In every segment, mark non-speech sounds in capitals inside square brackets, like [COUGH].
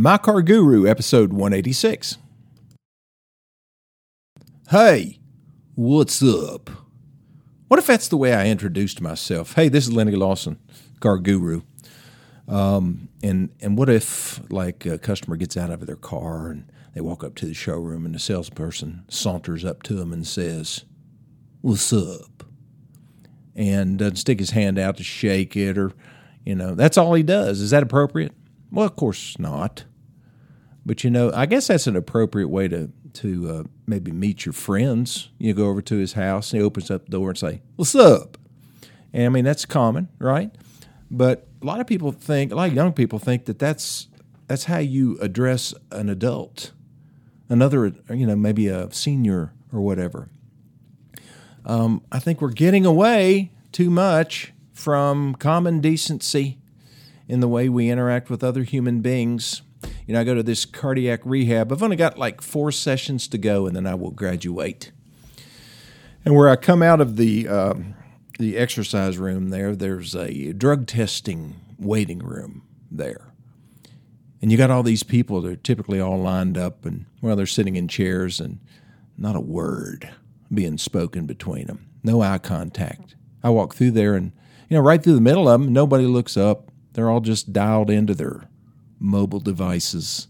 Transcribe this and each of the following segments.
My Car Guru, episode 186. Hey, what's up? What if that's the way I introduced myself? Hey, this is Lennie Lawson, Car Guru. Um, and and what if like a customer gets out of their car and they walk up to the showroom and the salesperson saunters up to them and says, "What's up?" and doesn't stick his hand out to shake it or you know that's all he does. Is that appropriate? Well, of course not. But you know, I guess that's an appropriate way to to uh, maybe meet your friends. You go over to his house and he opens up the door and say, "What's up?" And I mean that's common, right? But a lot of people think, a lot of young people think that that's that's how you address an adult, another, you know, maybe a senior or whatever. Um, I think we're getting away too much from common decency in the way we interact with other human beings. You know, I go to this cardiac rehab. I've only got like four sessions to go, and then I will graduate. And where I come out of the um, the exercise room there, there's a drug testing waiting room there. And you got all these people that are typically all lined up and, well, they're sitting in chairs and not a word being spoken between them. No eye contact. I walk through there and, you know, right through the middle of them, nobody looks up. They're all just dialed into their mobile devices.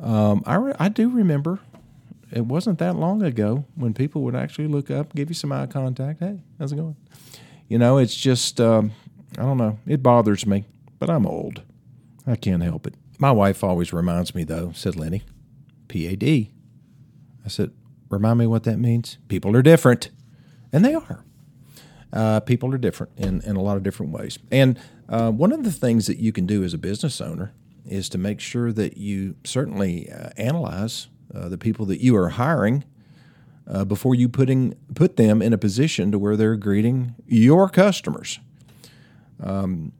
Um, I, re- I do remember it wasn't that long ago when people would actually look up, give you some eye contact. Hey, how's it going? You know, it's just, um, I don't know. It bothers me, but I'm old. I can't help it. My wife always reminds me, though, said Lennie, PAD. I said, remind me what that means. People are different. And they are. Uh, people are different in, in a lot of different ways. And uh, one of the things that you can do as a business owner is to make sure that you certainly uh, analyze uh, the people that you are hiring uh, before you putting put them in a position to where they're greeting your customers. Um,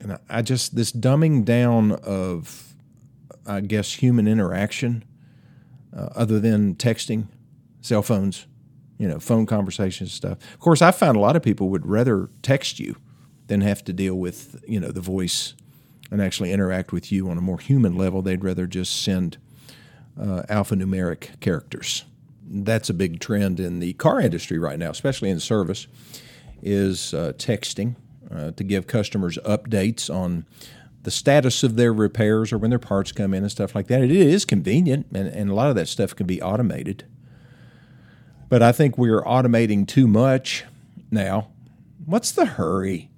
and I just this dumbing down of, I guess, human interaction, uh, other than texting, cell phones, you know, phone conversations and stuff. Of course, I found a lot of people would rather text you than have to deal with you know the voice and actually interact with you on a more human level. They'd rather just send uh, alphanumeric characters. That's a big trend in the car industry right now, especially in service, is uh, texting uh, to give customers updates on the status of their repairs or when their parts come in and stuff like that. It is convenient, and, and a lot of that stuff can be automated. But I think we're automating too much now. What's the hurry?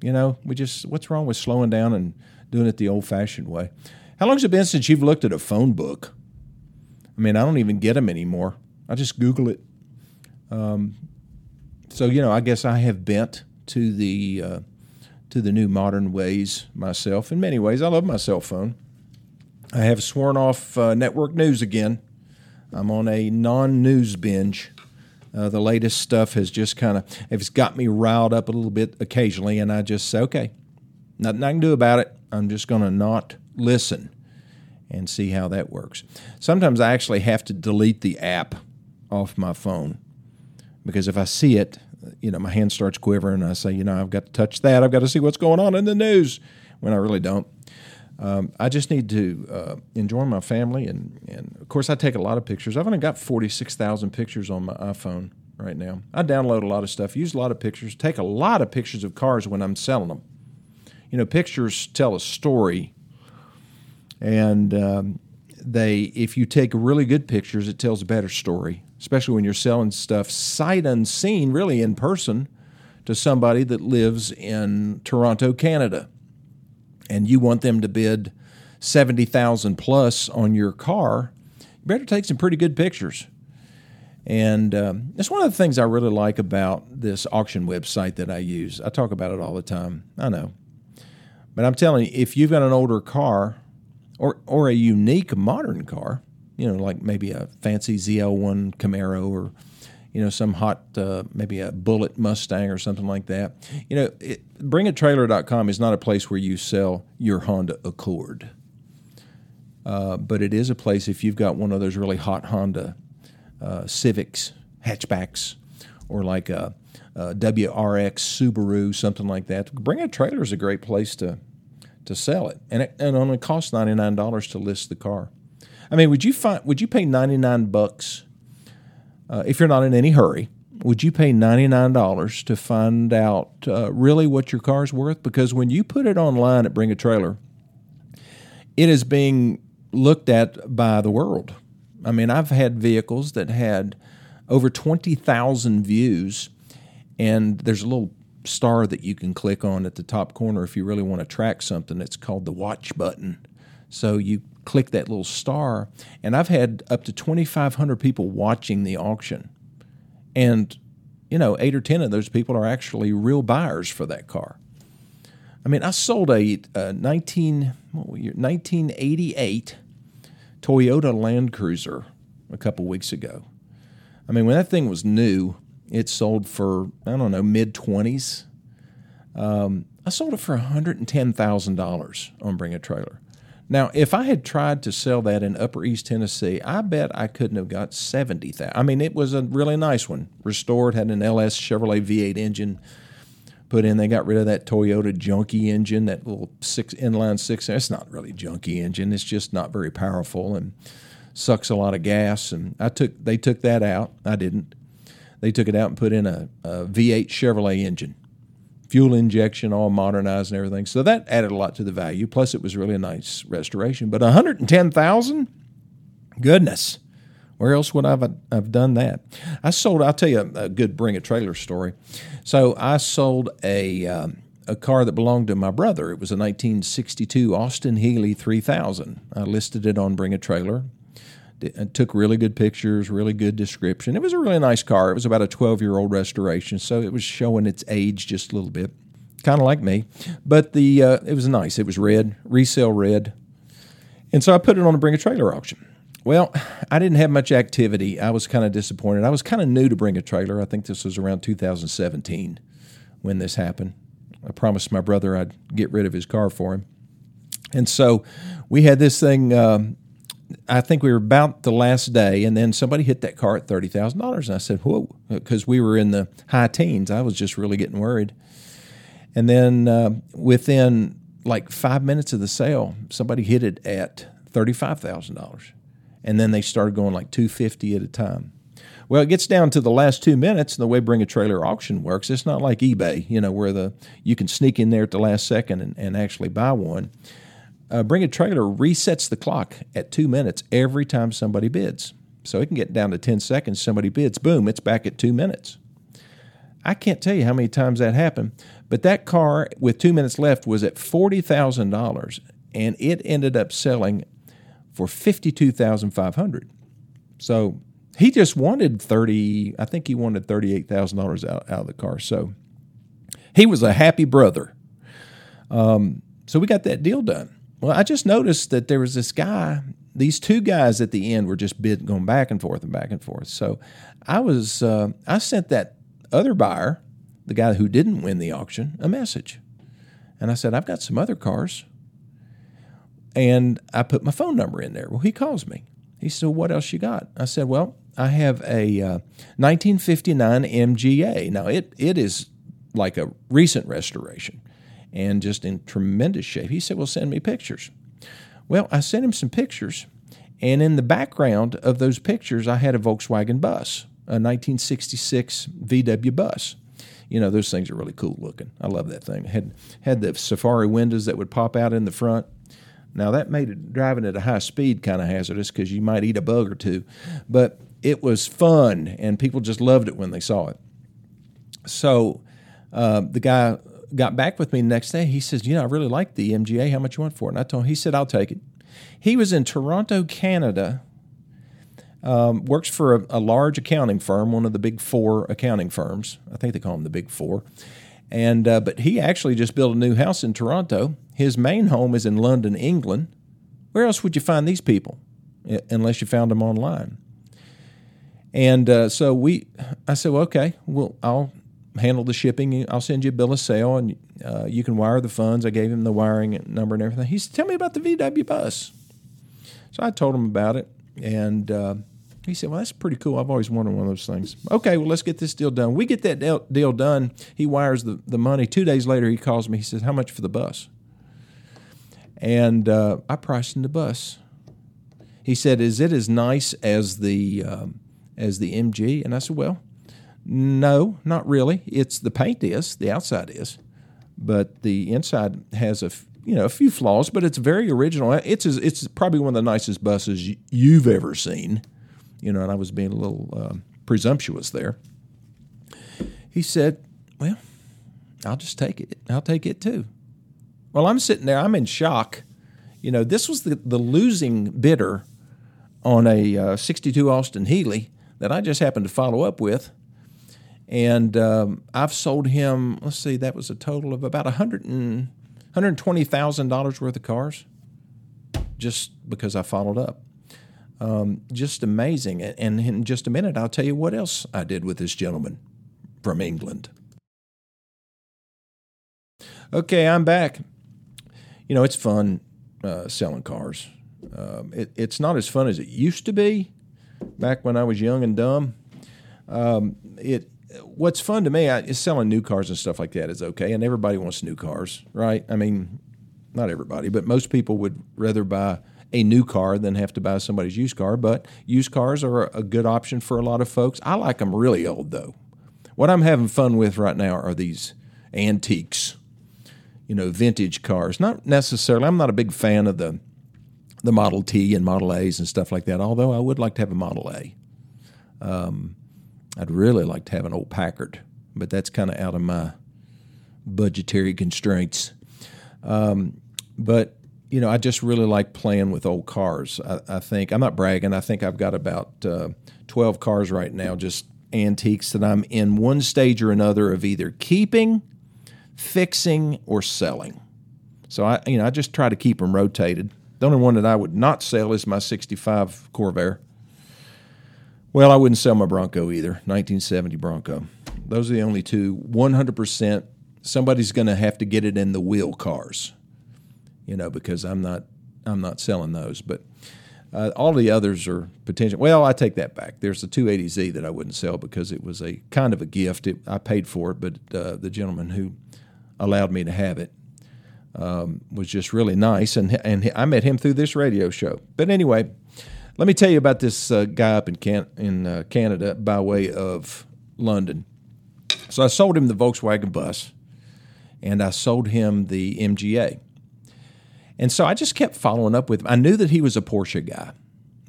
You know, we just, what's wrong with slowing down and doing it the old fashioned way? How long has it been since you've looked at a phone book? I mean, I don't even get them anymore. I just Google it. Um, so you know, I guess I have bent to the uh, to the new modern ways myself. In many ways, I love my cell phone. I have sworn off uh, network news again. I'm on a non-news binge. Uh, the latest stuff has just kind of it's got me riled up a little bit occasionally, and I just say, okay, nothing I can do about it. I'm just going to not listen and see how that works. Sometimes I actually have to delete the app off my phone because if I see it, you know, my hand starts quivering and I say, you know, I've got to touch that. I've got to see what's going on in the news when I really don't. Um, I just need to uh, enjoy my family. And, and of course, I take a lot of pictures. I've only got 46,000 pictures on my iPhone right now. I download a lot of stuff, use a lot of pictures, take a lot of pictures of cars when I'm selling them. You know, pictures tell a story and um, they, if you take really good pictures, it tells a better story, especially when you're selling stuff sight unseen, really in person, to somebody that lives in Toronto, Canada, and you want them to bid seventy thousand plus on your car. You better take some pretty good pictures. And um, that's one of the things I really like about this auction website that I use. I talk about it all the time. I know. But I'm telling you, if you've got an older car or or a unique modern car, you know, like maybe a fancy ZL1 Camaro or you know some hot uh, maybe a Bullitt Mustang or something like that. You know, it, bringatrailer.com is not a place where you sell your Honda Accord. Uh, but it is a place if you've got one of those really hot Honda uh, Civics hatchbacks or like a, a WRX Subaru, something like that. Bring a trailer is a great place to to sell it, and it, it only costs ninety nine dollars to list the car. I mean, would you find would you pay ninety nine bucks uh, if you're not in any hurry? Would you pay ninety nine dollars to find out uh, really what your car's worth? Because when you put it online at Bring a Trailer, it is being looked at by the world. I mean, I've had vehicles that had over twenty thousand views, and there's a little star that you can click on at the top corner if you really want to track something. It's called the watch button. So you click that little star, and I've had up to 2,500 people watching the auction. And, you know, eight or 10 of those people are actually real buyers for that car. I mean, I sold a, a 19, year, 1988 Toyota Land Cruiser a couple weeks ago. I mean, when that thing was new, it sold for, I don't know, mid 20s. Um, I sold it for $110,000 on Bring a Trailer. Now, if I had tried to sell that in Upper East Tennessee, I bet I couldn't have got 70,000. I mean, it was a really nice one. Restored, had an LS Chevrolet V8 engine put in. They got rid of that Toyota junky engine, that little six inline six. It's not really junky engine. It's just not very powerful and sucks a lot of gas. And I took they took that out. I didn't. They took it out and put in a a V8 Chevrolet engine fuel injection, all modernized and everything. So that added a lot to the value. Plus, it was really a nice restoration. But 110,000, goodness, where else would I have, have done that? I sold. I'll tell you a, a good bring a trailer story. So I sold a. Um, a car that belonged to my brother. It was a 1962 Austin Healey 3000. I listed it on Bring a Trailer. I took really good pictures, really good description. It was a really nice car. It was about a 12 year old restoration, so it was showing its age just a little bit, kind of like me. But the uh, it was nice. It was red, resale red, and so I put it on a bring a trailer auction. Well, [SIGHS] I didn't have much activity. I was kind of disappointed. I was kind of new to bring a trailer. I think this was around 2017 when this happened. I promised my brother I'd get rid of his car for him. And so we had this thing um, I think we were about the last day, and then somebody hit that car at thirty thousand dollars, and I said, "Whoa!" Because we were in the high teens. I was just really getting worried. And then uh, within like five minutes of the sale, somebody hit it at thirty-five thousand dollars, and then they started going like two fifty at a time. Well, it gets down to the last two minutes, and the way Bring a Trailer auction works, it's not like eBay, you know, where the you can sneak in there at the last second and, and actually buy one uh, Bring a Trailer resets the clock at two minutes every time somebody bids. So it can get down to 10 seconds, somebody bids, boom, it's back at two minutes. I can't tell you how many times that happened, but that car with two minutes left was at $40,000 and it ended up selling for 52500 So he just wanted 30 I think he wanted $38,000 out, out of the car. So he was a happy brother. Um, so we got that deal done. Well, I just noticed that there was this guy. These two guys at the end were just bid going back and forth and back and forth. So I was uh, I sent that other buyer, the guy who didn't win the auction, a message, and I said I've got some other cars, and I put my phone number in there. Well, he calls me. He said, "What else you got?" I said, "Well, I have a uh, 1959 MGA. Now it it is like a recent restoration and just in tremendous shape. He said, Well, send me pictures. Well, I sent him some pictures, and in the background of those pictures, I had a Volkswagen bus, a 1966 VW bus. You know, those things are really cool looking. I love that thing. Had had the safari windows that would pop out in the front. Now that made it driving at a high speed kind of hazardous because you might eat a bug or two, but it was fun and people just loved it when they saw it. So uh, the guy got back with me the next day. He says, "You know, I really like the MGA. How much you want for it?" And I told him. He said, "I'll take it." He was in Toronto, Canada. Um, works for a, a, large accounting firm, one of the big four accounting firms. I think they call them the big four. And uh, but he actually just built a new house in Toronto. His main home is in London, England. Where else would you find these people, unless you found them online? And uh, so we, I said, well, okay, well, I'll handle the shipping. I'll send you a bill of sale, and uh, you can wire the funds. I gave him the wiring number and everything. He said, "Tell me about the VW bus." So I told him about it, and uh, he said, "Well, that's pretty cool. I've always wanted one of those things." Okay, well, let's get this deal done. We get that deal, done. He wires the, the money. Two days later, he calls me. He says, "How much for the bus?" And uh, I priced in the bus. He said, "Is it as nice as the um, as the MG?" And I said, "Well, no, not really. It's the paint is, the outside is, but the inside has a you know a few flaws, but it's very original. It's it's probably one of the nicest buses you've ever seen. You know, and I was being a little uh, presumptuous there. He said, "Well, I'll just take it. I'll take it too." Well, I'm sitting there. I'm in shock. You know, this was the the losing bidder on a uh, 62 Austin Healey that I just happened to follow up with and um, I've sold him. Let's see, that was a total of about a hundred and hundred twenty thousand dollars worth of cars, just because I followed up. Um, just amazing. And in just a minute, I'll tell you what else I did with this gentleman from England. Okay, I'm back. You know, it's fun uh, selling cars. Um, it, it's not as fun as it used to be back when I was young and dumb. Um, it what's fun to me is selling new cars and stuff like that is okay, and everybody wants new cars, right? I mean, not everybody, but most people would rather buy a new car than have to buy somebody's used car. But used cars are a good option for a lot of folks. I like them really old though. What I'm having fun with right now are these antiques, you know, vintage cars. Not necessarily. I'm not a big fan of the the Model T and Model A's and stuff like that. Although I would like to have a Model A. Um, I'd really like to have an old Packard, but that's kind of out of my budgetary constraints. Um, but you know, I just really like playing with old cars. I, I think I'm not bragging. I think I've got about uh, 12 cars right now, just antiques that I'm in one stage or another of either keeping, fixing, or selling. So I, you know, I just try to keep them rotated. The only one that I would not sell is my '65 Corvair. Well, I wouldn't sell my Bronco either, 1970 Bronco. Those are the only two 100%. Somebody's going to have to get it in the wheel cars, you know, because I'm not I'm not selling those. But uh, all the others are potential. Well, I take that back. There's the 280Z that I wouldn't sell because it was a kind of a gift. It, I paid for it, but uh, the gentleman who allowed me to have it um, was just really nice, and and I met him through this radio show. But anyway, let me tell you about this uh, guy up in, Can- in uh, Canada by way of London. So I sold him the Volkswagen bus and I sold him the MGA. And so I just kept following up with him. I knew that he was a Porsche guy.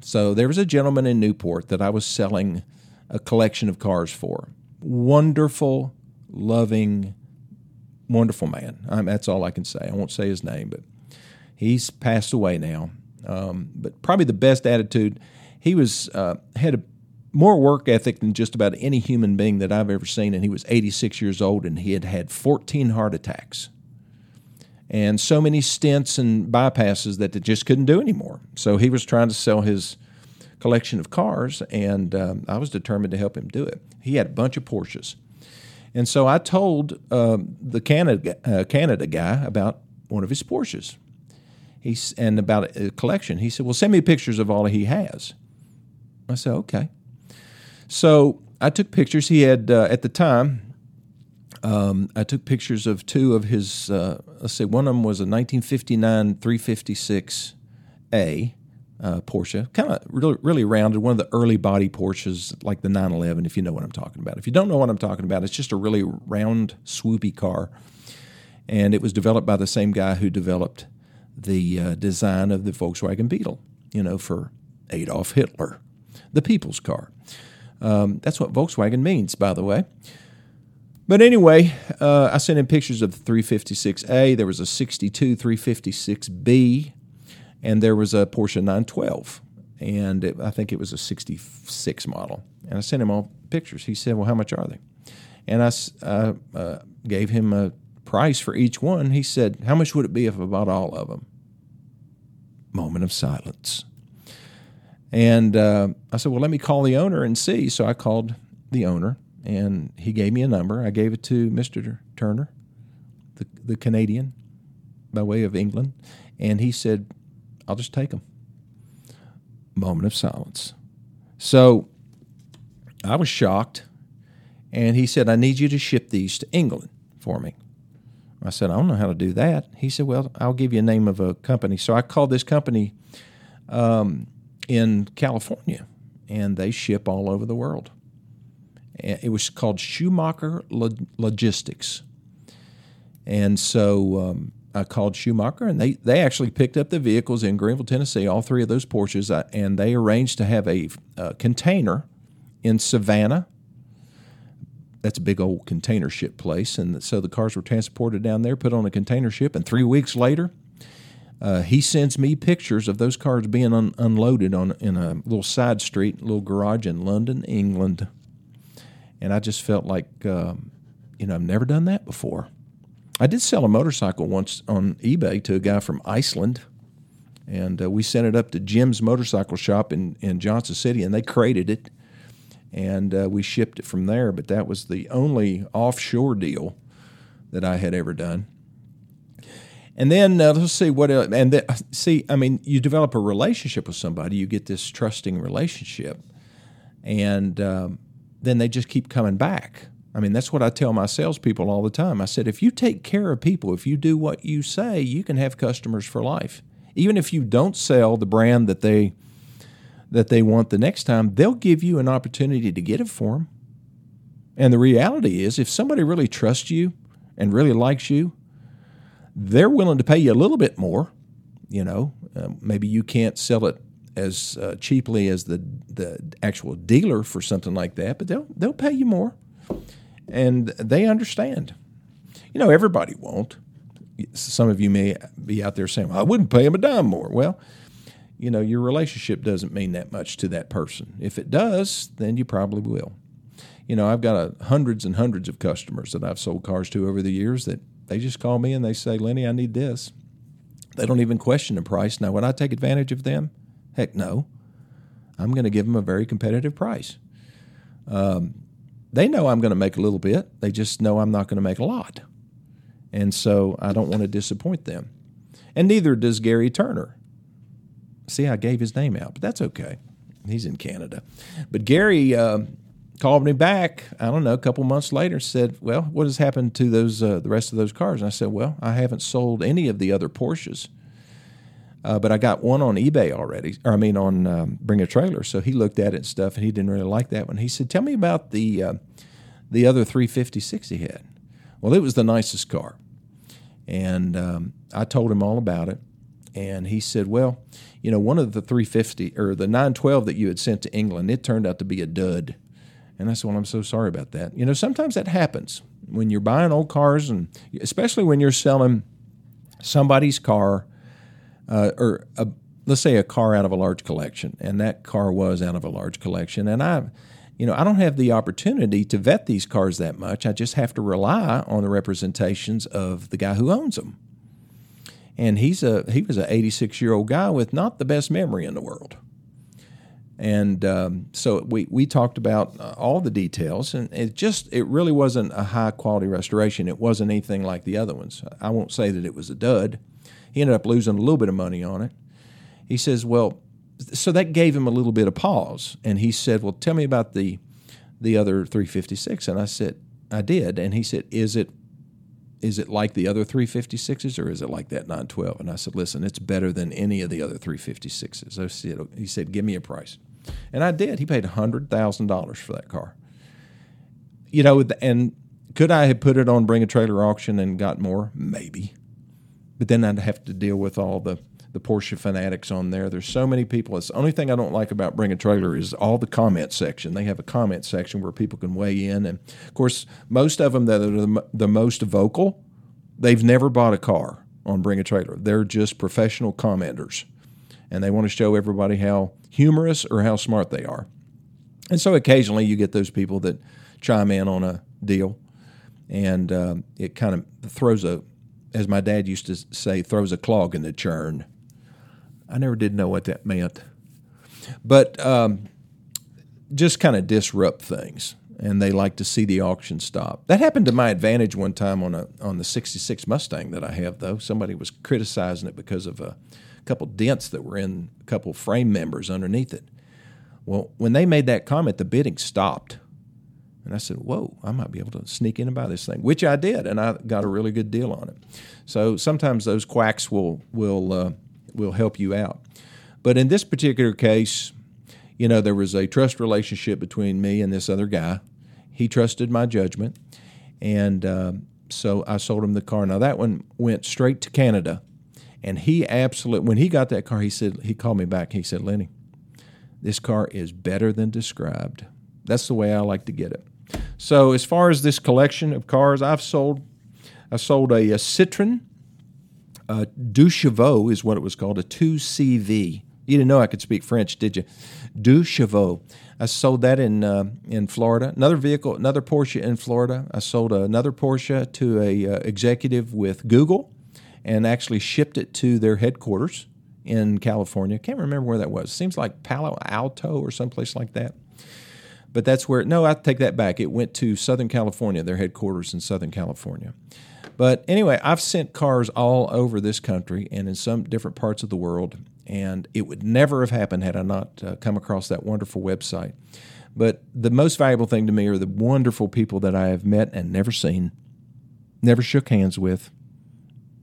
So there was a gentleman in Newport that I was selling a collection of cars for. Wonderful, loving, wonderful man. Um, that's all I can say. I won't say his name, but he's passed away now. Um, but probably the best attitude. He was uh, had a more work ethic than just about any human being that I've ever seen, and he was 86 years old, and he had had 14 heart attacks, and so many stents and bypasses that they just couldn't do anymore. So he was trying to sell his collection of cars, and um, I was determined to help him do it. He had a bunch of Porsches, and so I told uh, the Canada uh, Canada guy about one of his Porsches, He's, and about a collection. He said, Well, send me pictures of all he has. I said, Okay. So I took pictures. He had, uh, at the time, um, I took pictures of two of his, uh, let's say one of them was a 1959 356A. Uh, Porsche, kind of really, really rounded, one of the early body Porsches, like the 911, if you know what I'm talking about. If you don't know what I'm talking about, it's just a really round, swoopy car. And it was developed by the same guy who developed the uh, design of the Volkswagen Beetle, you know, for Adolf Hitler, the people's car. Um, that's what Volkswagen means, by the way. But anyway, uh, I sent in pictures of the 356A. There was a 62 356B, and there was a Porsche 912. And it, I think it was a 66 model. And I sent him all pictures. He said, Well, how much are they? And I uh, uh, gave him a price for each one, he said, How much would it be if I bought all of them? Moment of silence. And uh, I said, Well, let me call the owner and see. So I called the owner, and he gave me a number. I gave it to Mr. Turner, the, the Canadian by way of England, and he said, I'll just take them. Moment of silence. So I was shocked, and he said, I need you to ship these to England for me. I said, I don't know how to do that. He said, Well, I'll give you a name of a company. So I called this company um, in California, and they ship all over the world. It was called Schumacher Logistics. And so um, I called Schumacher, and they, they actually picked up the vehicles in Greeneville, Tennessee, all three of those Porsches, uh, and they arranged to have a, a container in Savannah. That's a big old container ship place. And so the cars were transported down there, put on a container ship, and three weeks later, uh, he sends me pictures of those cars being un- unloaded on in a little side street, little garage in London, England. And I just felt like, um, you know, I've never done that before. I did sell a motorcycle once on eBay to a guy from Iceland, and uh, we sent it up to Jim's motorcycle shop in, in Johnson City, and they crated it, and uh, we shipped it from there. But that was the only offshore deal that I had ever done. And then uh, let's see what else. and see. I mean, you develop a relationship with somebody, you get this trusting relationship, and um, then they just keep coming back. I mean, that's what I tell my salespeople all the time. I said, if you take care of people, if you do what you say, you can have customers for life. Even if you don't sell the brand that they that they want the next time, they'll give you an opportunity to get it for them. And the reality is, if somebody really trusts you and really likes you, they're willing to pay you a little bit more. You know, uh, maybe you can't sell it as uh, cheaply as the the actual dealer for something like that, but they'll they'll pay you more, and they understand. You know, everybody won't. Some of you may be out there saying, well, "I wouldn't pay him a dime more." Well, you know, your relationship doesn't mean that much to that person. If it does, then you probably will. You know, I've got a, hundreds and hundreds of customers that I've sold cars to over the years that they just call me and they say, "Lennie, I need this." They don't even question the price. Now, would I take advantage of them? Heck no. I'm going to give them a very competitive price. Um, they know I'm going to make a little bit. They just know I'm not going to make a lot. And so I don't want to disappoint them. And neither does Gary Turner. See, I gave his name out, but that's okay. He's in Canada. But Gary uh, called me back, I don't know, a couple months later, said, Well, what has happened to those uh, the rest of those cars? And I said, Well, I haven't sold any of the other Porsches. Uh, but I got one on eBay already, or I mean on um, Bring a Trailer. So he looked at it and stuff, and he didn't really like that one. He said, "Tell me about the uh, the other 356 he had." Well, it was the nicest car, and um, I told him all about it. And he said, "Well, you know, one of the 350 or the 912 that you had sent to England, it turned out to be a dud." And I said, "Well, I'm so sorry about that. You know, sometimes that happens when you're buying old cars, and especially when you're selling somebody's car." uh, or a, let's say a car out of a large collection, and that car was out of a large collection, and I, you know, I don't have the opportunity to vet these cars that much. I just have to rely on the representations of the guy who owns them. And he's a he was an 86 year old guy with not the best memory in the world. And um, so we, we talked about uh, all the details, and it just it really wasn't a high quality restoration. It wasn't anything like the other ones. I won't say that it was a dud, he ended up losing a little bit of money on it. He says, Well, so that gave him a little bit of pause. And he said, Well, tell me about the the other 356. And I said, I did. And he said, Is it is it like the other 356s or is it like that 912? And I said, Listen, it's better than any of the other 356s. I said, he said, Give me a price. And I did. He paid $100,000 for that car. You know, and could I have put it on Bring a Trailer auction and got more? Maybe. But then I'd have to deal with all the the Porsche fanatics on there. There's so many people. It's the only thing I don't like about Bring a Trailer is all the comment section. They have a comment section where people can weigh in, and of course, most of them that are the, most vocal, they've never bought a car on Bring a Trailer. They're just professional commenters, and they want to show everybody how humorous or how smart they are. And so occasionally you get those people that chime in on a deal, and um, it kind of throws a as my dad used to say, throws a clog in the churn. I never did know what that meant. But um, just kind of disrupt things. And they like to see the auction stop. That happened to my advantage one time on a on the '66 Mustang that I have. Though somebody was criticizing it because of a couple dents that were in a couple frame members underneath it. Well, when they made that comment, the bidding stopped And I said, Whoa, I might be able to sneak in and buy this thing, which I did, and I got a really good deal on it. So sometimes those quacks will will uh, will help you out. But in this particular case, you know, there was a trust relationship between me and this other guy. He trusted my judgment, and uh, so I sold him the car. Now that one went straight to Canada, and he absolutely when he got that car, he said he called me back. He said, "Lennie, this car is better than described." That's the way I like to get it. So as far as this collection of cars, I've sold, I sold a, a Citroen. Uh, Deux Chevaux is what it was called, a 2CV. You didn't know I could speak French, did you? Deux Chevaux. I sold that in uh, in Florida. Another vehicle, another Porsche in Florida. I sold another Porsche to a uh, executive with Google, and actually shipped it to their headquarters in California. Can't remember where that was. Seems like Palo Alto or someplace like that. But that's where, no, I take that back. It went to Southern California, their headquarters in Southern California. But anyway, I've sent cars all over this country and in some different parts of the world, and it would never have happened had I not uh, come across that wonderful website. But the most valuable thing to me are the wonderful people that I have met and never seen, never shook hands with.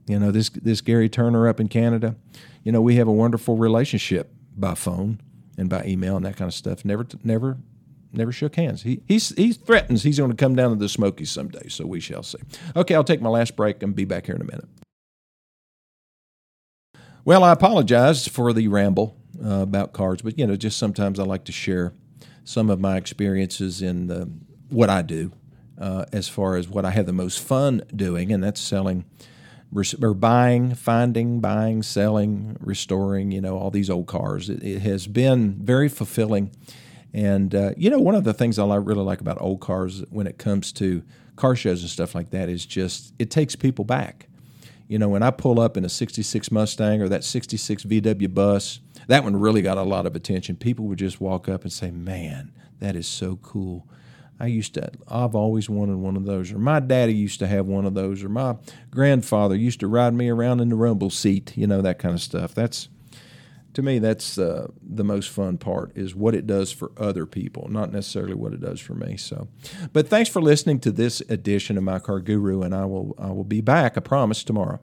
You know, this this Gary Turner up in Canada, you know, we have a wonderful relationship by phone and by email and that kind of stuff. Never never never shook hands. He he's, he threatens he's going to come down to the Smokies someday, so we shall see. Okay, I'll take my last break and be back here in a minute. Well, I apologize for the ramble uh, about cards, but you know, just sometimes I like to share some of my experiences in the, what I do, uh, as far as what I have the most fun doing, and that's selling or buying, finding, buying, selling, restoring. You know, all these old cars. It, it has been very fulfilling and uh, you know, one of the things I really like about old cars when it comes to car shows and stuff like that is just it takes people back. You know, when I pull up in a '66 Mustang or that '66 VW bus, that one really got a lot of attention. People would just walk up and say, "Man, that is so cool." I used to, I've always wanted one of those, or my daddy used to have one of those, or my grandfather used to ride me around in the rumble seat, you know, that kind of stuff. That's to me, that's uh, the most fun part is what it does for other people, not necessarily what it does for me. So, but thanks for listening to this edition of My Car Guru, and I will I will be back. I promise tomorrow.